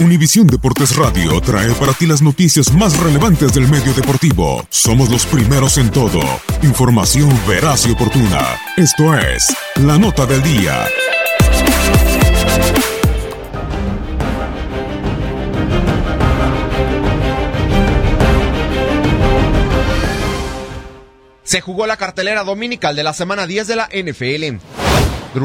Univisión Deportes Radio trae para ti las noticias más relevantes del medio deportivo. Somos los primeros en todo. Información veraz y oportuna. Esto es La Nota del Día. Se jugó la cartelera dominical de la semana 10 de la NFL.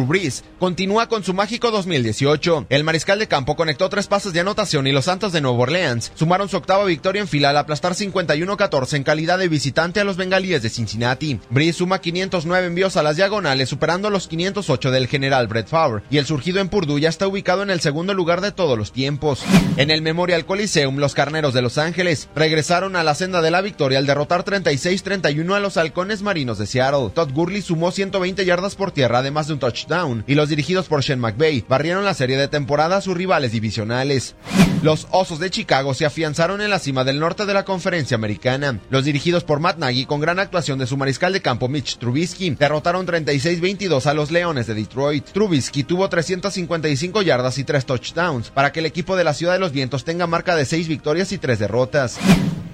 Brees continúa con su mágico 2018. El mariscal de campo conectó tres pases de anotación y los Santos de Nueva Orleans sumaron su octava victoria en fila al aplastar 51-14 en calidad de visitante a los bengalíes de Cincinnati. Brees suma 509 envíos a las diagonales, superando los 508 del general Brett Favre, y el surgido en Purdue ya está ubicado en el segundo lugar de todos los tiempos. En el Memorial Coliseum, los carneros de Los Ángeles regresaron a la senda de la victoria al derrotar 36-31 a los halcones marinos de Seattle. Todd Gurley sumó 120 yardas por tierra, además de un touchdown y los dirigidos por Sean McVay barrieron la serie de temporada a sus rivales divisionales. Los Osos de Chicago se afianzaron en la cima del norte de la conferencia americana. Los dirigidos por Matt Nagy con gran actuación de su mariscal de campo Mitch Trubisky derrotaron 36-22 a los Leones de Detroit. Trubisky tuvo 355 yardas y 3 touchdowns para que el equipo de la Ciudad de los Vientos tenga marca de 6 victorias y 3 derrotas.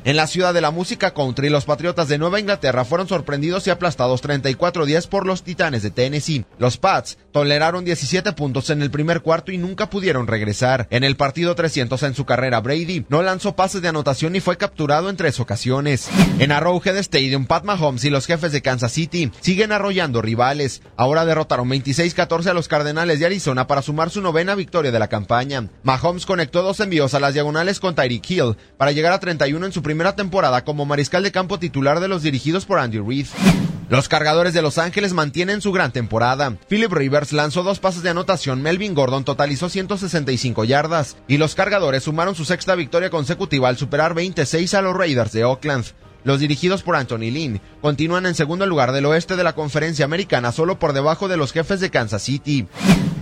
En la ciudad de la música country, los Patriotas de Nueva Inglaterra fueron sorprendidos y aplastados 34 días por los Titanes de Tennessee. Los Pats toleraron 17 puntos en el primer cuarto y nunca pudieron regresar. En el partido 300 en su carrera, Brady no lanzó pases de anotación y fue capturado en tres ocasiones. En Arrowhead Stadium, Pat Mahomes y los jefes de Kansas City siguen arrollando rivales. Ahora derrotaron 26-14 a los Cardenales de Arizona para sumar su novena victoria de la campaña. Mahomes conectó dos envíos a las diagonales con Tyreek Hill para llegar a 31 en su primera temporada como mariscal de campo titular de los dirigidos por Andy Reid. Los cargadores de Los Ángeles mantienen su gran temporada. Philip Rivers lanzó dos pases de anotación, Melvin Gordon totalizó 165 yardas y los cargadores sumaron su sexta victoria consecutiva al superar 26 a los Raiders de Oakland. Los dirigidos por Anthony Lynn continúan en segundo lugar del oeste de la conferencia americana solo por debajo de los jefes de Kansas City.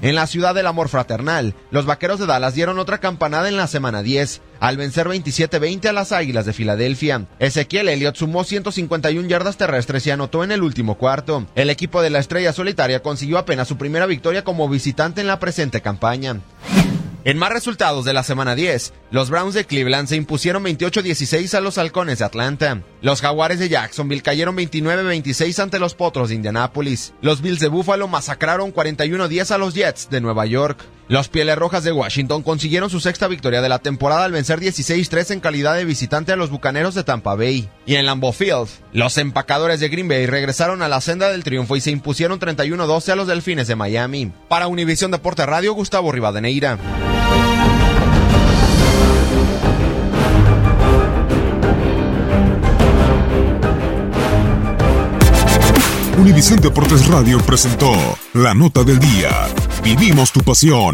En la ciudad del amor fraternal, los vaqueros de Dallas dieron otra campanada en la semana 10, al vencer 27-20 a las Águilas de Filadelfia. Ezequiel Elliott sumó 151 yardas terrestres y anotó en el último cuarto. El equipo de la estrella solitaria consiguió apenas su primera victoria como visitante en la presente campaña. En más resultados de la semana 10, los Browns de Cleveland se impusieron 28-16 a los Halcones de Atlanta. Los Jaguares de Jacksonville cayeron 29-26 ante los Potros de Indianápolis. Los Bills de Buffalo masacraron 41-10 a los Jets de Nueva York. Los Pieles Rojas de Washington consiguieron su sexta victoria de la temporada al vencer 16-3 en calidad de visitante a los Bucaneros de Tampa Bay. Y en Lambeau Field, los empacadores de Green Bay regresaron a la senda del triunfo y se impusieron 31-12 a los Delfines de Miami. Para Univisión Deporte Radio, Gustavo Rivadeneira. Univisión Deportes Radio presentó la nota del día. Vivimos tu pasión.